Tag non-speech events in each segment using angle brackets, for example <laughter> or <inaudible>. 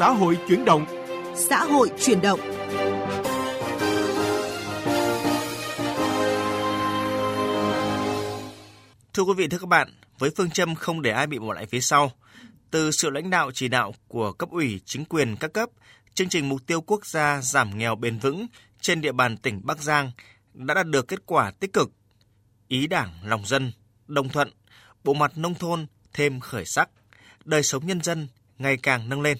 xã hội chuyển động. Xã hội chuyển động. Thưa quý vị, thưa các bạn, với phương châm không để ai bị bỏ lại phía sau, từ sự lãnh đạo chỉ đạo của cấp ủy chính quyền các cấp, chương trình mục tiêu quốc gia giảm nghèo bền vững trên địa bàn tỉnh Bắc Giang đã đạt được kết quả tích cực. Ý đảng, lòng dân, đồng thuận, bộ mặt nông thôn thêm khởi sắc, đời sống nhân dân ngày càng nâng lên.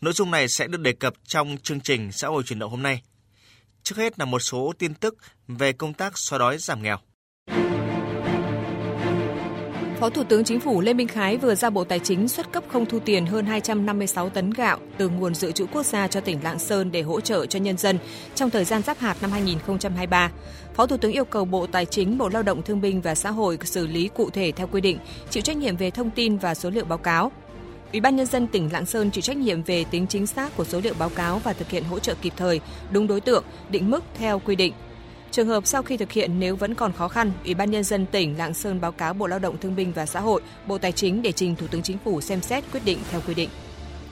Nội dung này sẽ được đề cập trong chương trình xã hội chuyển động hôm nay. Trước hết là một số tin tức về công tác xóa đói giảm nghèo. Phó Thủ tướng Chính phủ Lê Minh Khái vừa ra Bộ Tài chính xuất cấp không thu tiền hơn 256 tấn gạo từ nguồn dự trữ quốc gia cho tỉnh Lạng Sơn để hỗ trợ cho nhân dân trong thời gian giáp hạt năm 2023. Phó Thủ tướng yêu cầu Bộ Tài chính, Bộ Lao động Thương binh và Xã hội xử lý cụ thể theo quy định, chịu trách nhiệm về thông tin và số liệu báo cáo. Ủy ban nhân dân tỉnh Lạng Sơn chịu trách nhiệm về tính chính xác của số liệu báo cáo và thực hiện hỗ trợ kịp thời, đúng đối tượng, định mức theo quy định. Trường hợp sau khi thực hiện nếu vẫn còn khó khăn, Ủy ban nhân dân tỉnh Lạng Sơn báo cáo Bộ Lao động Thương binh và Xã hội, Bộ Tài chính để trình Thủ tướng Chính phủ xem xét quyết định theo quy định.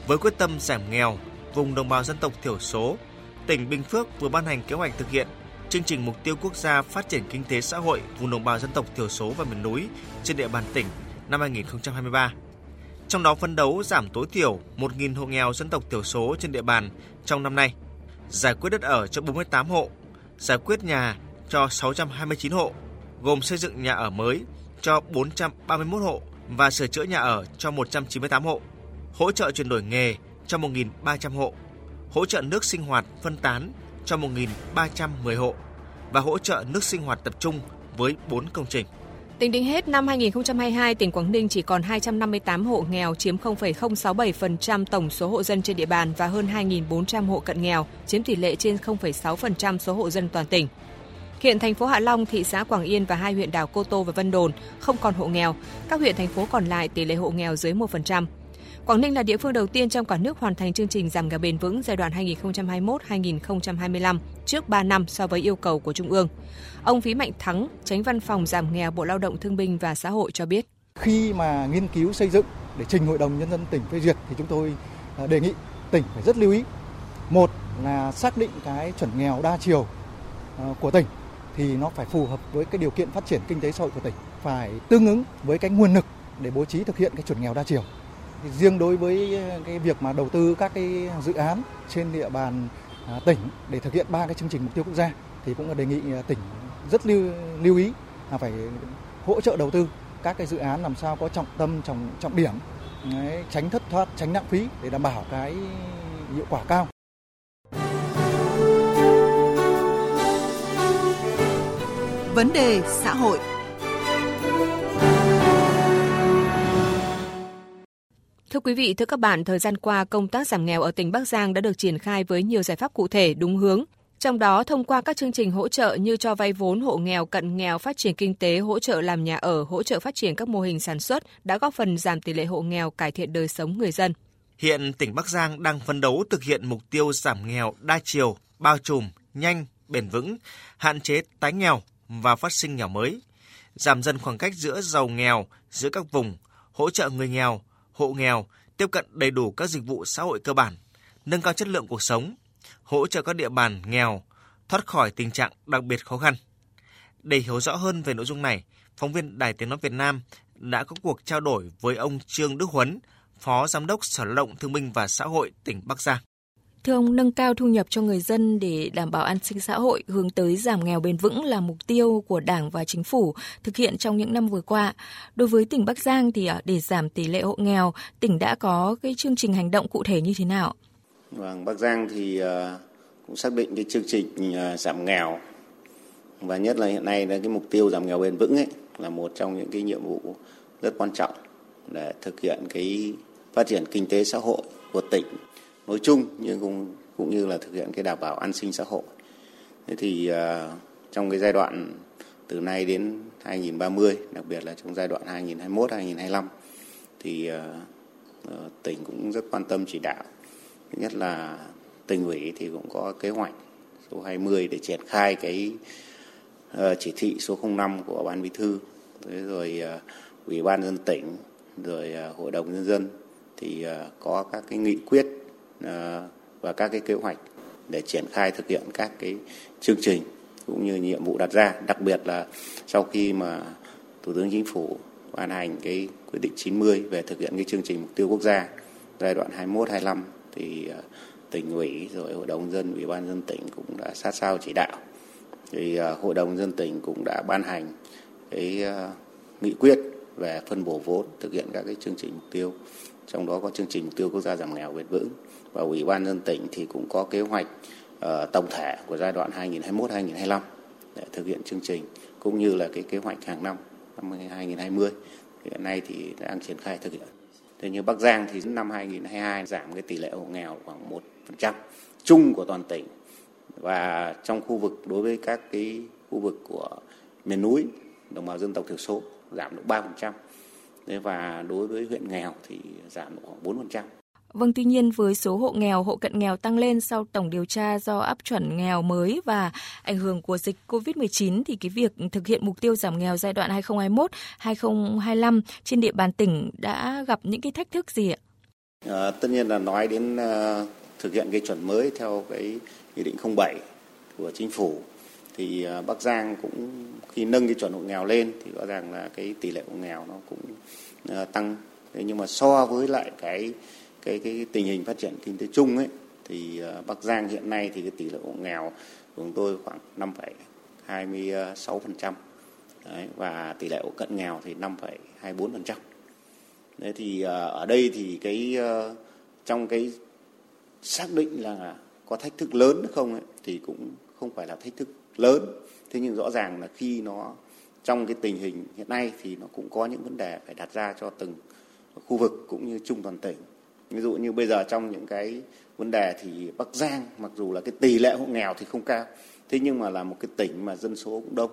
Với quyết tâm giảm nghèo, vùng đồng bào dân tộc thiểu số, tỉnh Bình Phước vừa ban hành kế hoạch thực hiện chương trình mục tiêu quốc gia phát triển kinh tế xã hội vùng đồng bào dân tộc thiểu số và miền núi trên địa bàn tỉnh năm 2023. Trong đó phấn đấu giảm tối thiểu 1.000 hộ nghèo dân tộc thiểu số trên địa bàn trong năm nay, giải quyết đất ở cho 48 hộ, giải quyết nhà cho 629 hộ, gồm xây dựng nhà ở mới cho 431 hộ và sửa chữa nhà ở cho 198 hộ, hỗ trợ chuyển đổi nghề cho 1.300 hộ, hỗ trợ nước sinh hoạt phân tán cho 1.310 hộ và hỗ trợ nước sinh hoạt tập trung với 4 công trình. Tính đến hết năm 2022, tỉnh Quảng Ninh chỉ còn 258 hộ nghèo chiếm 0,067% tổng số hộ dân trên địa bàn và hơn 2.400 hộ cận nghèo chiếm tỷ lệ trên 0,6% số hộ dân toàn tỉnh. Hiện thành phố Hạ Long, thị xã Quảng Yên và hai huyện đảo Cô Tô và Vân Đồn không còn hộ nghèo. Các huyện thành phố còn lại tỷ lệ hộ nghèo dưới 1%. Quảng Ninh là địa phương đầu tiên trong cả nước hoàn thành chương trình giảm nghèo bền vững giai đoạn 2021-2025 trước 3 năm so với yêu cầu của Trung ương. Ông Phí Mạnh Thắng, tránh văn phòng giảm nghèo Bộ Lao động Thương binh và Xã hội cho biết. Khi mà nghiên cứu xây dựng để trình Hội đồng Nhân dân tỉnh phê duyệt thì chúng tôi à, đề nghị tỉnh phải rất lưu ý. Một là xác định cái chuẩn nghèo đa chiều à, của tỉnh thì nó phải phù hợp với cái điều kiện phát triển kinh tế xã hội của tỉnh, phải tương ứng với cái nguồn lực để bố trí thực hiện cái chuẩn nghèo đa chiều. Riêng đối với ờ, cái việc mà đầu tư các cái dự án trên địa bàn à, tỉnh để thực hiện ba cái chương trình mục tiêu quốc gia thì cũng là đề nghị ờ, tỉnh rất lưu lưu ý là phải hỗ trợ đầu tư các cái dự án làm sao có trọng tâm trọng trọng điểm đấy, tránh thất thoát tránh lãng phí để đảm bảo cái hiệu quả cao. Vấn đề xã hội. Thưa quý vị, thưa các bạn, thời gian qua công tác giảm nghèo ở tỉnh Bắc Giang đã được triển khai với nhiều giải pháp cụ thể đúng hướng. Trong đó, thông qua các chương trình hỗ trợ như cho vay vốn hộ nghèo, cận nghèo, phát triển kinh tế, hỗ trợ làm nhà ở, hỗ trợ phát triển các mô hình sản xuất đã góp phần giảm tỷ lệ hộ nghèo, cải thiện đời sống người dân. Hiện tỉnh Bắc Giang đang phấn đấu thực hiện mục tiêu giảm nghèo đa chiều, bao trùm, nhanh, bền vững, hạn chế tái nghèo và phát sinh nghèo mới, giảm dần khoảng cách giữa giàu nghèo, giữa các vùng, hỗ trợ người nghèo, hộ nghèo tiếp cận đầy đủ các dịch vụ xã hội cơ bản, nâng cao chất lượng cuộc sống, hỗ trợ các địa bàn nghèo thoát khỏi tình trạng đặc biệt khó khăn. Để hiểu rõ hơn về nội dung này, phóng viên Đài Tiếng Nói Việt Nam đã có cuộc trao đổi với ông Trương Đức Huấn, Phó Giám đốc Sở Lao động Thương binh và Xã hội tỉnh Bắc Giang. Thưa ông, nâng cao thu nhập cho người dân để đảm bảo an sinh xã hội hướng tới giảm nghèo bền vững là mục tiêu của Đảng và Chính phủ thực hiện trong những năm vừa qua. Đối với tỉnh Bắc Giang thì à, để giảm tỷ lệ hộ nghèo, tỉnh đã có cái chương trình hành động cụ thể như thế nào? Vâng, Bắc Giang thì à, cũng xác định cái chương trình à, giảm nghèo và nhất là hiện nay là cái mục tiêu giảm nghèo bền vững ấy là một trong những cái nhiệm vụ rất quan trọng để thực hiện cái phát triển kinh tế xã hội của tỉnh nói chung nhưng cũng cũng như là thực hiện cái đảm bảo an sinh xã hội. Thế thì uh, trong cái giai đoạn từ nay đến 2030, đặc biệt là trong giai đoạn 2021 2025 thì uh, tỉnh cũng rất quan tâm chỉ đạo. Thứ nhất là tỉnh ủy thì cũng có kế hoạch số 20 để triển khai cái uh, chỉ thị số 05 của ban bí thư thế rồi uh, ủy ban dân tỉnh rồi uh, hội đồng nhân dân thì uh, có các cái nghị quyết Ờ, và các cái kế hoạch để triển khai thực hiện các cái chương trình cũng như nhiệm vụ đặt ra. Đặc biệt là sau khi mà thủ tướng chính phủ ban hành cái quyết định 90 về thực hiện cái chương trình mục tiêu quốc gia giai đoạn 21 25 thì ờ, tỉnh ủy rồi hội đồng dân, ủy ban dân tỉnh cũng đã sát sao chỉ đạo. Thì ờ, hội đồng dân tỉnh cũng đã ban hành cái nghị quyết về phân bổ vốn thực hiện các cái chương trình mục tiêu trong đó có chương trình mục tiêu quốc gia giảm nghèo bền vững và ủy ban dân tỉnh thì cũng có kế hoạch uh, tổng thể của giai đoạn 2021-2025 để thực hiện chương trình cũng như là cái kế hoạch hàng năm năm 2020 hiện nay thì đang triển khai thực hiện. Thế như Bắc Giang thì năm 2022 giảm cái tỷ lệ hộ nghèo khoảng 1% chung của toàn tỉnh và trong khu vực đối với các cái khu vực của miền núi đồng bào dân tộc thiểu số giảm được 3%. Và đối với huyện nghèo thì giảm được khoảng 4%. Vâng, tuy nhiên với số hộ nghèo, hộ cận nghèo tăng lên sau tổng điều tra do áp chuẩn nghèo mới và ảnh hưởng của dịch COVID-19 thì cái việc thực hiện mục tiêu giảm nghèo giai đoạn 2021-2025 trên địa bàn tỉnh đã gặp những cái thách thức gì ạ? À, tất nhiên là nói đến uh, thực hiện cái chuẩn mới theo cái nghị định 07 của chính phủ thì ờ, Bắc Giang cũng khi nâng cái chuẩn hộ nghèo lên thì rõ ràng là cái tỷ lệ hộ nghèo nó cũng ờ, tăng. Thế nhưng mà so với lại cái cái cái tình hình phát triển kinh tế chung ấy thì ờ, Bắc Giang hiện nay thì cái tỷ lệ hộ nghèo của chúng tôi khoảng 5,26% Đấy, và tỷ lệ hộ cận nghèo thì 5,24%. Đấy thì ở đây thì cái trong cái xác định là có thách thức lớn không ấy, thì cũng không phải là thách thức lớn. Thế nhưng rõ ràng là khi nó trong cái tình hình hiện nay thì nó cũng có những vấn đề phải đặt ra cho từng khu vực cũng như chung toàn tỉnh ví dụ như bây giờ trong những cái vấn đề thì Bắc Giang mặc dù là cái tỷ lệ hộ nghèo thì không cao thế nhưng mà là một cái tỉnh mà dân số cũng đông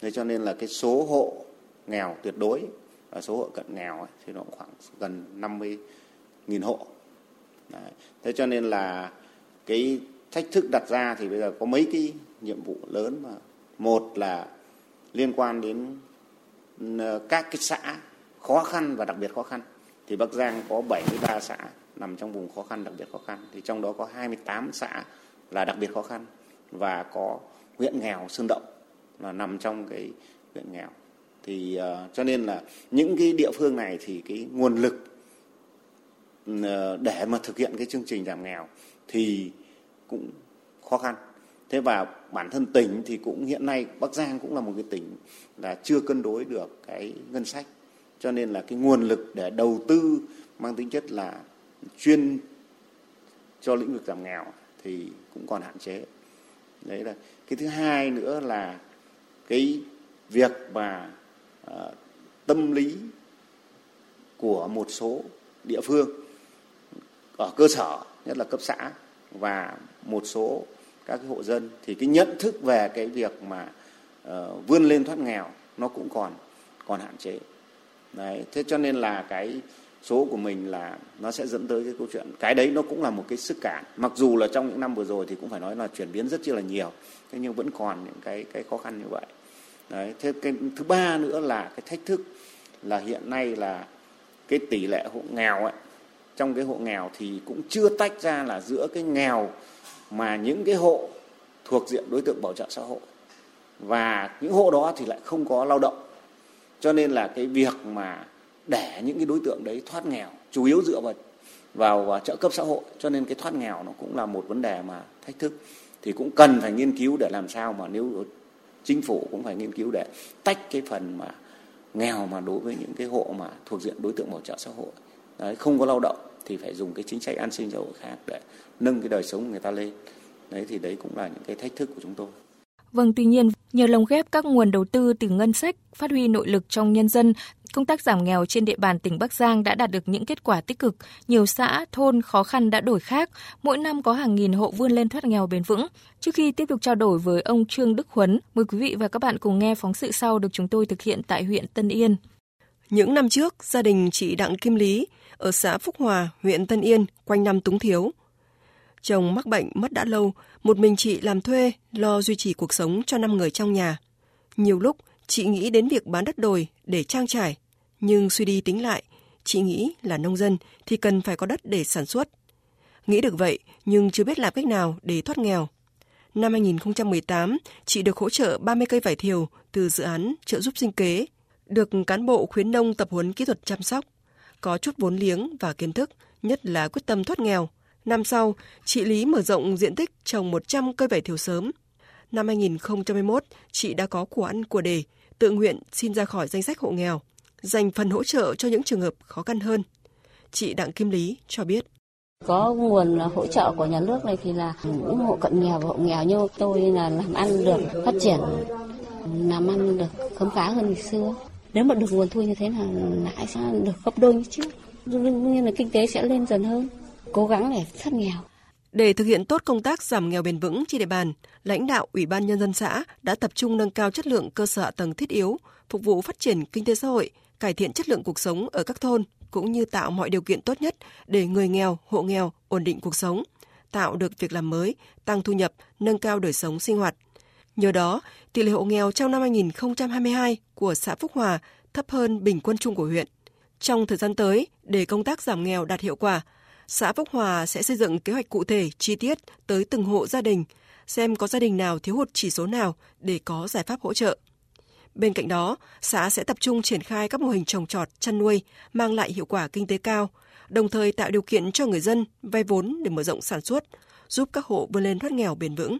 thế cho nên là cái số hộ nghèo tuyệt đối và số hộ cận nghèo ấy, thì nó khoảng gần 50 nghìn hộ Đấy. thế cho nên là cái thách thức đặt ra thì bây giờ có mấy cái nhiệm vụ lớn mà. Một là liên quan đến ờ, các cái xã khó khăn và đặc biệt khó khăn. Thì Bắc Giang có 73 xã nằm trong vùng khó khăn đặc biệt khó khăn. Thì trong đó có 28 xã là đặc biệt khó khăn và có huyện nghèo Sơn Động là nằm trong cái huyện nghèo. Thì uh, cho nên là những cái địa phương này thì cái nguồn lực uh, để mà thực hiện cái chương trình giảm nghèo thì cũng khó khăn. Thế và bản thân tỉnh thì cũng hiện nay Bắc Giang cũng là một cái tỉnh là chưa cân đối được cái ngân sách. Cho nên là cái nguồn lực để đầu tư mang tính chất là chuyên cho lĩnh vực giảm nghèo thì cũng còn hạn chế. Đấy là cái thứ hai nữa là cái việc mà uh, tâm lý của một số địa phương ở cơ sở nhất là cấp xã và một số các cái hộ dân thì cái nhận thức về cái việc mà uh, vươn lên thoát nghèo nó cũng còn còn hạn chế. Đấy, thế cho nên là cái số của mình là nó sẽ dẫn tới cái câu chuyện cái đấy nó cũng là một cái sức cản. Mặc dù là trong những năm vừa rồi thì cũng phải nói là chuyển biến rất là nhiều thế nhưng vẫn còn những cái cái khó khăn như vậy. Đấy thế cái thứ ba nữa là cái thách thức là hiện nay là cái tỷ lệ hộ nghèo ấy trong cái hộ nghèo thì cũng chưa tách ra là giữa cái nghèo mà những cái hộ thuộc diện đối tượng bảo trợ xã hội. Và những hộ đó thì lại không có lao động. Cho nên là cái việc mà để những cái đối tượng đấy thoát nghèo chủ yếu dựa vào vào, trợ cấp xã hội cho nên cái thoát nghèo nó cũng là một vấn đề mà thách thức thì cũng cần phải nghiên cứu để làm sao mà nếu chính phủ cũng phải nghiên cứu để tách cái phần mà nghèo mà đối với những cái hộ mà thuộc diện đối tượng bảo trợ xã hội. Đấy không có lao động thì phải dùng cái chính sách an sinh xã hội khác để nâng cái đời sống người ta lên đấy thì đấy cũng là những cái thách thức của chúng tôi Vâng, tuy nhiên, nhờ lồng ghép các nguồn đầu tư từ ngân sách, phát huy nội lực trong nhân dân, công tác giảm nghèo trên địa bàn tỉnh Bắc Giang đã đạt được những kết quả tích cực. Nhiều xã, thôn khó khăn đã đổi khác, mỗi năm có hàng nghìn hộ vươn lên thoát nghèo bền vững. Trước khi tiếp tục trao đổi với ông Trương Đức Huấn, mời quý vị và các bạn cùng nghe phóng sự sau được chúng tôi thực hiện tại huyện Tân Yên. Những năm trước, gia đình chị Đặng Kim Lý ở xã Phúc Hòa, huyện Tân Yên quanh năm túng thiếu – Chồng mắc bệnh mất đã lâu, một mình chị làm thuê, lo duy trì cuộc sống cho năm người trong nhà. Nhiều lúc, chị nghĩ đến việc bán đất đồi để trang trải. Nhưng suy đi tính lại, chị nghĩ là nông dân thì cần phải có đất để sản xuất. Nghĩ được vậy nhưng chưa biết làm cách nào để thoát nghèo. Năm 2018, chị được hỗ trợ 30 cây vải thiều từ dự án trợ giúp sinh kế, được cán bộ khuyến nông tập huấn kỹ thuật chăm sóc, có chút vốn liếng và kiến thức, nhất là quyết tâm thoát nghèo. Năm sau, chị Lý mở rộng diện tích trồng 100 cây vải thiều sớm. Năm 2021, chị đã có của ăn của đề, tự nguyện xin ra khỏi danh sách hộ nghèo, dành phần hỗ trợ cho những trường hợp khó khăn hơn. Chị Đặng Kim Lý cho biết. Có nguồn hỗ trợ của nhà nước này thì là những hộ cận nghèo và hộ nghèo như tôi là làm ăn được phát triển, làm ăn được khấm khá hơn ngày xưa. Nếu mà được nguồn thu như thế là lãi sẽ được gấp đôi như trước. Đương nhiên là kinh tế sẽ lên dần hơn, cố gắng để thoát nghèo. Để thực hiện tốt công tác giảm nghèo bền vững trên địa bàn, lãnh đạo Ủy ban Nhân dân xã đã tập trung nâng cao chất lượng cơ sở hạ tầng thiết yếu, phục vụ phát triển kinh tế xã hội, cải thiện chất lượng cuộc sống ở các thôn, cũng như tạo mọi điều kiện tốt nhất để người nghèo, hộ nghèo ổn định cuộc sống, tạo được việc làm mới, tăng thu nhập, nâng cao đời sống sinh hoạt. Nhờ đó, tỷ lệ hộ nghèo trong năm 2022 của xã Phúc Hòa thấp hơn bình quân chung của huyện. Trong thời gian tới, để công tác giảm nghèo đạt hiệu quả, xã Phúc Hòa sẽ xây dựng kế hoạch cụ thể, chi tiết tới từng hộ gia đình, xem có gia đình nào thiếu hụt chỉ số nào để có giải pháp hỗ trợ. Bên cạnh đó, xã sẽ tập trung triển khai các mô hình trồng trọt, chăn nuôi mang lại hiệu quả kinh tế cao, đồng thời tạo điều kiện cho người dân vay vốn để mở rộng sản xuất, giúp các hộ vươn lên thoát nghèo bền vững.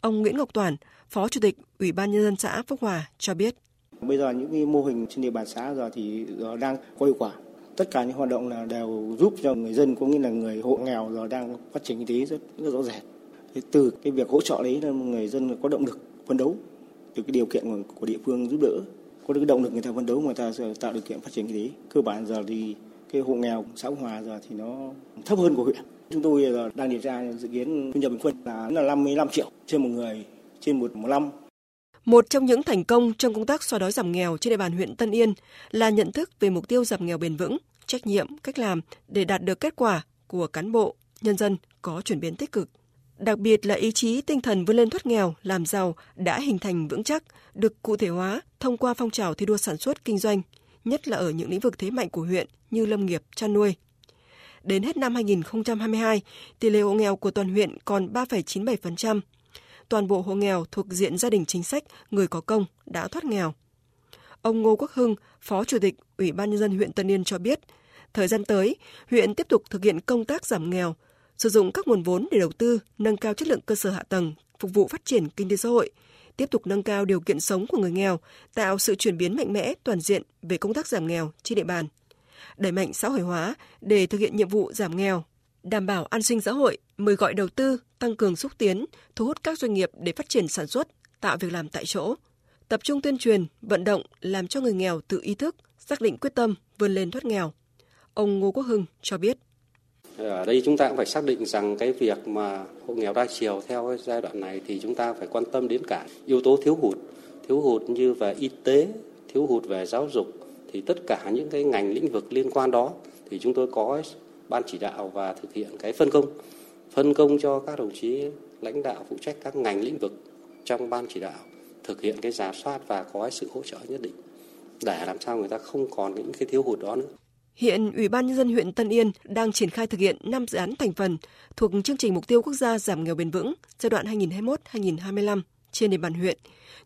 Ông Nguyễn Ngọc Toàn, Phó Chủ tịch Ủy ban nhân dân xã Phúc Hòa cho biết. Bây giờ những cái mô hình trên địa bàn xã giờ thì đang có hiệu quả. Tất cả những hoạt động là đều giúp cho người dân cũng như là người hộ nghèo giờ đang phát triển kinh tế rất, rất rõ rệt. Thế từ cái việc hỗ trợ đấy là người dân có động lực phấn đấu từ cái điều kiện của địa phương giúp đỡ. Có cái động lực người ta phấn đấu người ta sẽ tạo điều kiện phát triển kinh tế. Cơ bản giờ thì cái hộ nghèo xã Hòa giờ thì nó thấp hơn của huyện. Chúng tôi giờ đang điều tra dự kiến thu nhập bình quân là là 55 triệu trên một người trên một một năm một trong những thành công trong công tác xóa đói giảm nghèo trên địa bàn huyện Tân Yên là nhận thức về mục tiêu giảm nghèo bền vững, trách nhiệm, cách làm để đạt được kết quả của cán bộ, nhân dân có chuyển biến tích cực. Đặc biệt là ý chí tinh thần vươn lên thoát nghèo, làm giàu đã hình thành vững chắc, được cụ thể hóa thông qua phong trào thi đua sản xuất kinh doanh, nhất là ở những lĩnh vực thế mạnh của huyện như lâm nghiệp, chăn nuôi. Đến hết năm 2022, tỷ lệ hộ nghèo của toàn huyện còn 3,97%. Toàn bộ hộ nghèo thuộc diện gia đình chính sách, người có công đã thoát nghèo. Ông Ngô Quốc Hưng, Phó Chủ tịch Ủy ban Nhân dân huyện Tân Yên cho biết, thời gian tới, huyện tiếp tục thực hiện công tác giảm nghèo, sử dụng các nguồn vốn để đầu tư, nâng cao chất lượng cơ sở hạ tầng, phục vụ phát triển kinh tế xã hội, tiếp tục nâng cao điều kiện sống của người nghèo, tạo sự chuyển biến mạnh mẽ toàn diện về công tác giảm nghèo trên địa bàn. Đẩy mạnh xã hội hóa để thực hiện nhiệm vụ giảm nghèo, đảm bảo an sinh xã hội, mời gọi đầu tư, tăng cường xúc tiến, thu hút các doanh nghiệp để phát triển sản xuất, tạo việc làm tại chỗ. Tập trung tuyên truyền, vận động làm cho người nghèo tự ý thức, xác định quyết tâm vươn lên thoát nghèo. Ông Ngô Quốc Hưng cho biết. Ở đây chúng ta cũng phải xác định rằng cái việc mà hộ nghèo đa chiều theo cái giai đoạn này thì chúng ta phải quan tâm đến cả yếu tố thiếu hụt, thiếu hụt như về y tế, thiếu hụt về giáo dục thì tất cả những cái ngành lĩnh vực liên quan đó thì chúng tôi có ban chỉ đạo và thực hiện cái phân công, phân công cho các đồng chí lãnh đạo phụ trách các ngành lĩnh vực trong ban chỉ đạo thực hiện cái giả soát và có sự hỗ trợ nhất định để làm sao người ta không còn những cái thiếu hụt đó nữa. Hiện Ủy ban nhân dân huyện Tân Yên đang triển khai thực hiện 5 dự án thành phần thuộc chương trình mục tiêu quốc gia giảm nghèo bền vững giai đoạn 2021-2025 trên địa bàn huyện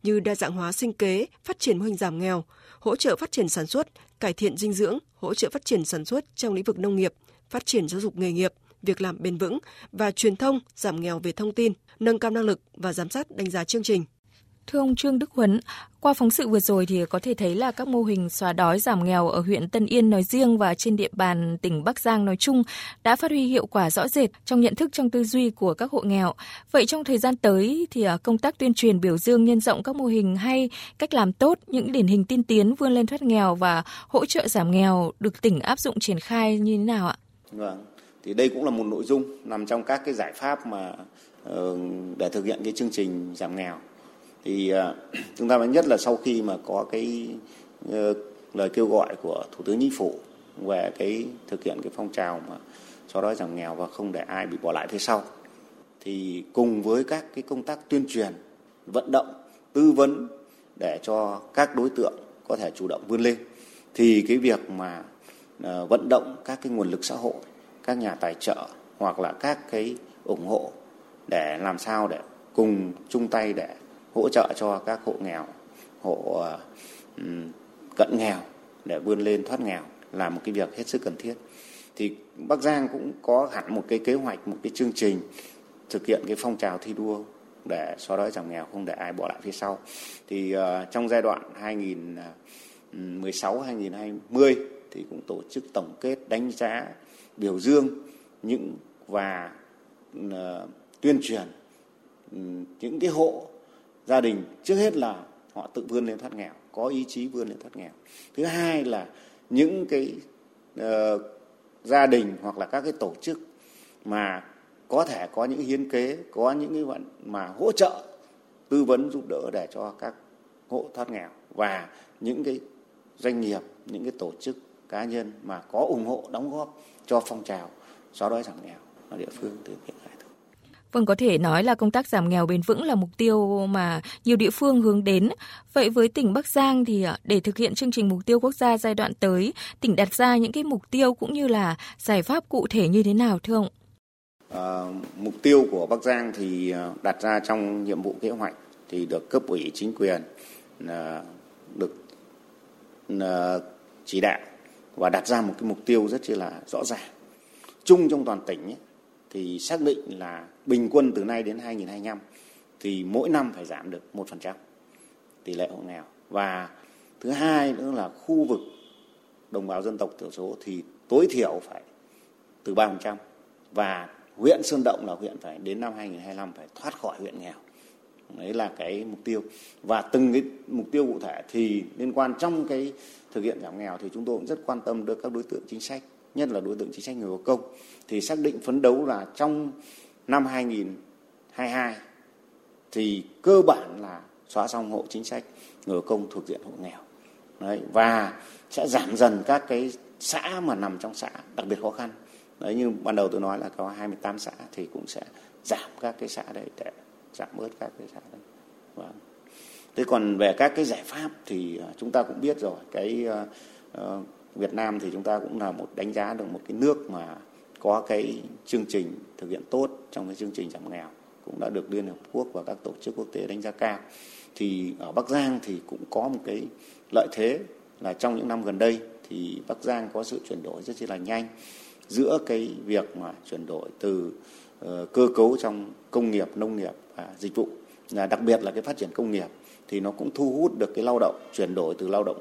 như đa dạng hóa sinh kế, phát triển mô hình giảm nghèo, hỗ trợ phát triển sản xuất, cải thiện dinh dưỡng, hỗ trợ phát triển sản xuất trong lĩnh vực nông nghiệp, phát triển giáo dục nghề nghiệp, việc làm bền vững và truyền thông giảm nghèo về thông tin, nâng cao năng lực và giám sát đánh giá chương trình. Thưa ông Trương Đức Huấn, qua phóng sự vừa rồi thì có thể thấy là các mô hình xóa đói giảm nghèo ở huyện Tân Yên nói riêng và trên địa bàn tỉnh Bắc Giang nói chung đã phát huy hiệu quả rõ rệt trong nhận thức trong tư duy của các hộ nghèo. Vậy trong thời gian tới thì à, công tác tuyên truyền biểu dương nhân rộng các mô hình hay cách làm tốt những điển hình tiên tiến vươn lên thoát nghèo và hỗ trợ giảm nghèo được tỉnh áp dụng triển khai như thế nào ạ? Vâng, thì đây cũng là một nội dung nằm trong các cái giải pháp mà ờ, để thực hiện cái chương trình giảm nghèo. Thì ờ, <clears throat> chúng ta mới nhất là sau khi mà có cái ờ, lời kêu gọi của thủ tướng chính phủ về cái thực hiện cái phong trào mà xóa đói giảm nghèo và không để ai bị bỏ lại phía sau, thì cùng với các cái công tác tuyên truyền, vận động, tư vấn để cho các đối tượng có thể chủ động vươn lên, thì cái việc mà vận động các cái nguồn lực xã hội các nhà tài trợ hoặc là các cái ủng hộ để làm sao để cùng chung tay để hỗ trợ cho các hộ nghèo, hộ ờ, cận nghèo để vươn lên thoát nghèo là một cái việc hết sức cần thiết. Thì Bắc Giang cũng có hẳn một cái kế hoạch, một cái chương trình thực hiện cái phong trào thi đua để xóa đói giảm nghèo không để ai bỏ lại phía sau. Thì uh, trong giai đoạn 2016 2020 ờ, thì cũng tổ chức tổng kết đánh giá biểu dương những và ờ, tuyên truyền ừ, những cái hộ gia đình trước hết là họ tự vươn lên thoát nghèo có ý chí vươn lên thoát nghèo. Thứ hai là những cái uh, gia đình hoặc là các cái tổ chức mà có thể có những hiến kế có những cái vận mà hỗ trợ tư vấn giúp đỡ để cho các hộ thoát nghèo và những cái doanh nghiệp những cái tổ chức cá nhân mà có ủng hộ đóng góp cho phong trào xóa đói giảm nghèo ở địa phương thực hiện khai thực. Vâng, có thể nói là công tác giảm nghèo bền vững là mục tiêu mà nhiều địa phương hướng đến. Vậy với tỉnh Bắc Giang thì à, để thực hiện chương trình mục tiêu quốc gia giai đoạn tới, tỉnh đặt ra những cái mục tiêu cũng như là giải pháp cụ thể như thế nào thưa ông? À, mục tiêu của Bắc Giang thì à, đặt ra trong nhiệm vụ kế hoạch thì được cấp ủy chính quyền à, được chỉ đạo và đặt ra một cái mục tiêu rất là rõ ràng. Chung trong toàn tỉnh ấy, thì xác định là bình quân từ nay đến 2025 thì mỗi năm phải giảm được 1% tỷ lệ hộ nghèo. Và thứ hai nữa là khu vực đồng bào dân tộc thiểu số thì tối thiểu phải từ 3% và huyện Sơn Động là huyện phải đến năm 2025 phải thoát khỏi huyện nghèo. Đấy là cái mục tiêu. Và từng cái mục tiêu cụ thể thì liên quan trong cái thực hiện giảm nghèo thì chúng tôi cũng rất quan tâm được các đối tượng chính sách, nhất là đối tượng chính sách người có công. Thì xác định phấn đấu là trong năm 2022 thì cơ bản là xóa xong hộ chính sách người có công thuộc diện hộ nghèo. Đấy, và sẽ giảm dần các cái xã mà nằm trong xã đặc biệt khó khăn đấy như ban đầu tôi nói là có 28 xã thì cũng sẽ giảm các cái xã đấy để giảm bớt các cái xã đấy vâng. thế còn về các cái giải pháp thì à, chúng ta cũng biết rồi cái uh, Việt Nam thì chúng ta cũng là một đánh giá được một cái nước mà có cái chương trình thực hiện tốt trong cái chương trình giảm nghèo cũng đã được Liên Hợp Quốc và các tổ chức quốc tế đánh giá cao thì ở Bắc Giang thì cũng có một cái lợi thế là trong những năm gần đây thì Bắc Giang có sự chuyển đổi rất là nhanh giữa cái việc mà chuyển đổi từ uh, cơ cấu trong công nghiệp nông nghiệp À, dịch vụ đặc biệt là cái phát triển công nghiệp thì nó cũng thu hút được cái lao động chuyển đổi từ lao động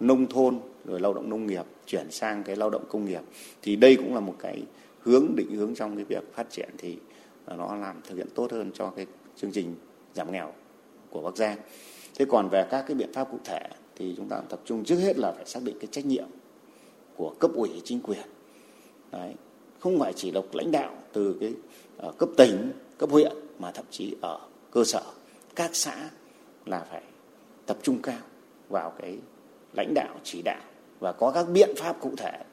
nông thôn rồi lao động nông nghiệp chuyển sang cái lao động công nghiệp thì đây cũng là một cái hướng định hướng trong cái việc phát triển thì nó làm thực hiện tốt hơn cho cái chương trình giảm nghèo của Bắc Giang. Thế còn về các cái biện pháp cụ thể thì chúng ta tập trung trước hết là phải xác định cái trách nhiệm của cấp ủy chính quyền Đấy. Không phải chỉ độc lãnh đạo từ cái uh, cấp tỉnh, cấp huyện mà thậm chí ở cơ sở các xã là phải tập trung cao vào cái lãnh đạo chỉ đạo và có các biện pháp cụ thể.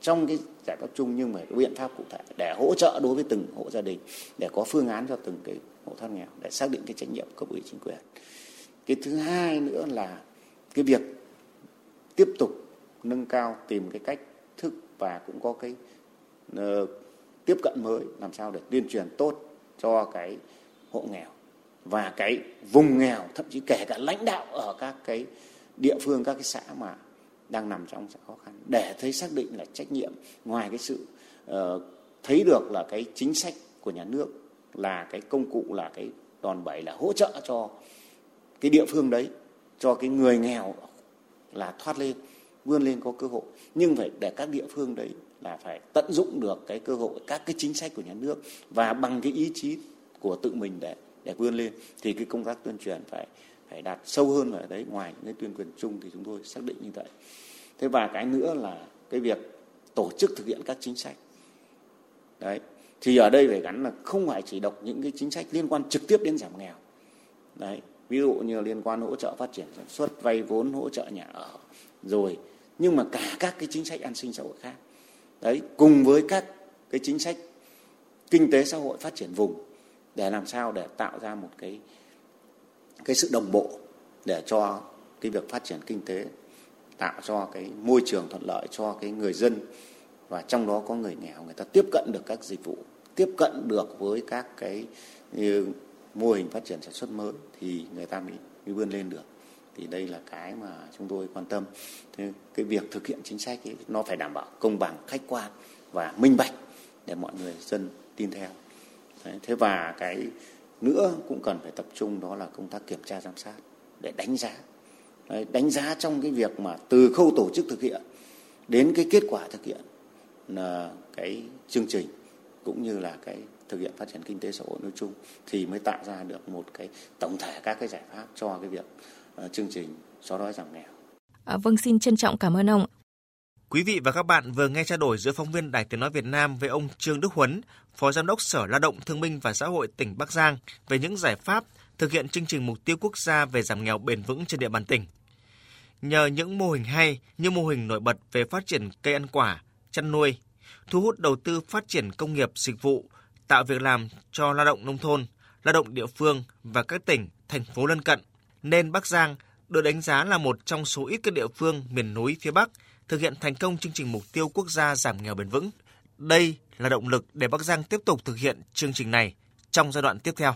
Trong cái giải pháp chung nhưng mà cái biện pháp cụ thể để hỗ trợ đối với từng hộ gia đình để có phương án cho từng cái hộ thoát nghèo để xác định cái trách nhiệm cấp ủy chính quyền. Cái thứ hai nữa là cái việc tiếp tục nâng cao tìm cái cách thức và cũng có cái uh, tiếp cận mới làm sao để tuyên truyền tốt cho cái hộ nghèo và cái vùng nghèo thậm chí kể cả lãnh đạo ở các cái địa phương các cái xã mà đang nằm trong xã khó khăn. Để thấy xác định là trách nhiệm ngoài cái sự uh, thấy được là cái chính sách của nhà nước là cái công cụ là cái đòn bẩy là hỗ trợ cho cái địa phương đấy cho cái người nghèo là thoát lên vươn lên có cơ hội. Nhưng phải để các địa phương đấy là phải tận dụng được cái cơ hội, các cái chính sách của nhà nước và bằng cái ý chí của tự mình để để vươn lên, thì cái công tác tuyên truyền phải phải đạt sâu hơn ở đấy. Ngoài những cái tuyên truyền chung thì chúng tôi xác định như vậy. Thế và cái nữa là cái việc tổ chức thực hiện các chính sách. Đấy, thì ở đây phải gắn là không phải chỉ đọc những cái chính sách liên quan trực tiếp đến giảm nghèo. Đấy, ví dụ như liên quan hỗ trợ phát triển sản xuất, vay vốn, hỗ trợ nhà ở, rồi, nhưng mà cả các cái chính sách an sinh xã hội khác đấy cùng với các cái chính sách kinh tế xã hội phát triển vùng để làm sao để tạo ra một cái cái sự đồng bộ để cho cái việc phát triển kinh tế tạo cho cái môi trường thuận lợi cho cái người dân và trong đó có người nghèo người ta tiếp cận được các dịch vụ tiếp cận được với các cái ừ, mô hình phát triển sản xuất mới thì người ta mới, mới vươn lên được thì đây là cái mà chúng tôi quan tâm. Thế cái việc thực hiện chính sách ấy, nó phải đảm bảo công bằng khách quan và minh bạch để mọi người dân tin theo. Đấy, thế và cái nữa cũng cần phải tập trung đó là công tác kiểm tra giám sát để đánh giá. Đấy, đánh giá trong cái việc mà từ khâu tổ chức thực hiện đến cái kết quả thực hiện là cái chương trình cũng như là cái thực hiện phát triển kinh tế xã hội nói chung thì mới tạo ra được một cái tổng thể các cái giải pháp cho cái việc chương trình xóa đói giảm nghèo. À, vâng xin trân trọng cảm ơn ông. Quý vị và các bạn vừa nghe trao đổi giữa phóng viên Đài Tiếng nói Việt Nam với ông Trương Đức Huấn, Phó Giám đốc Sở Lao động Thương binh và Xã hội tỉnh Bắc Giang về những giải pháp thực hiện chương trình mục tiêu quốc gia về giảm nghèo bền vững trên địa bàn tỉnh. Nhờ những mô hình hay như mô hình nổi bật về phát triển cây ăn quả, chăn nuôi, thu hút đầu tư phát triển công nghiệp dịch vụ, tạo việc làm cho lao động nông thôn, lao động địa phương và các tỉnh, thành phố lân cận, nên Bắc Giang được đánh giá là một trong số ít các địa phương miền núi phía Bắc thực hiện thành công chương trình mục tiêu quốc gia giảm nghèo bền vững. Đây là động lực để Bắc Giang tiếp tục thực hiện chương trình này trong giai đoạn tiếp theo.